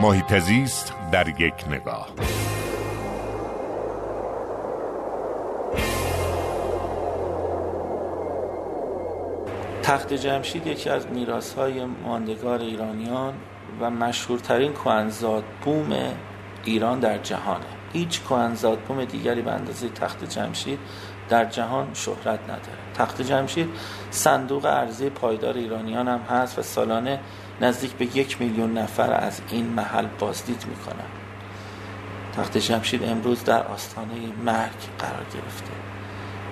محیط زیست در یک نگاه. تخت جمشید یکی از میراث های ماندگار ایرانیان و مشهورترین کوهنزاد بوم ایران در جهانه. هیچ کوهنزاد بوم دیگری به اندازه تخت جمشید در جهان شهرت نداره. تخت جمشید صندوق ارزی پایدار ایرانیان هم هست و سالانه نزدیک به یک میلیون نفر از این محل بازدید می‌کنن تخت جمشید امروز در آستانه مرگ قرار گرفته.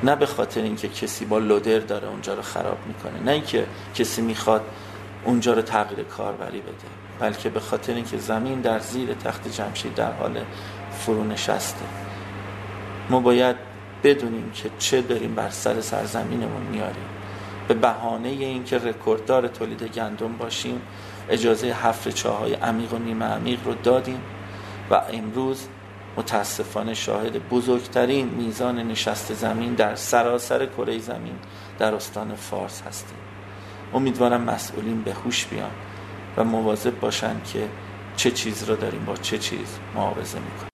نه به خاطر اینکه کسی با لودر داره اونجا رو خراب می‌کنه نه اینکه کسی می‌خواد اونجا رو تغییر کاربری بده بلکه به خاطر اینکه زمین در زیر تخت جمشید در حال فرو نشسته ما باید بدونیم که چه داریم بر سر سرزمینمون میاریم. به بهانه اینکه رکورددار تولید گندم باشیم اجازه حفر چاهای عمیق و نیمه عمیق رو دادیم و امروز متاسفانه شاهد بزرگترین میزان نشست زمین در سراسر کره زمین در استان فارس هستیم. امیدوارم مسئولین به هوش بیان و مواظب باشن که چه چیز رو داریم با چه چیز معاوضه می‌کنیم.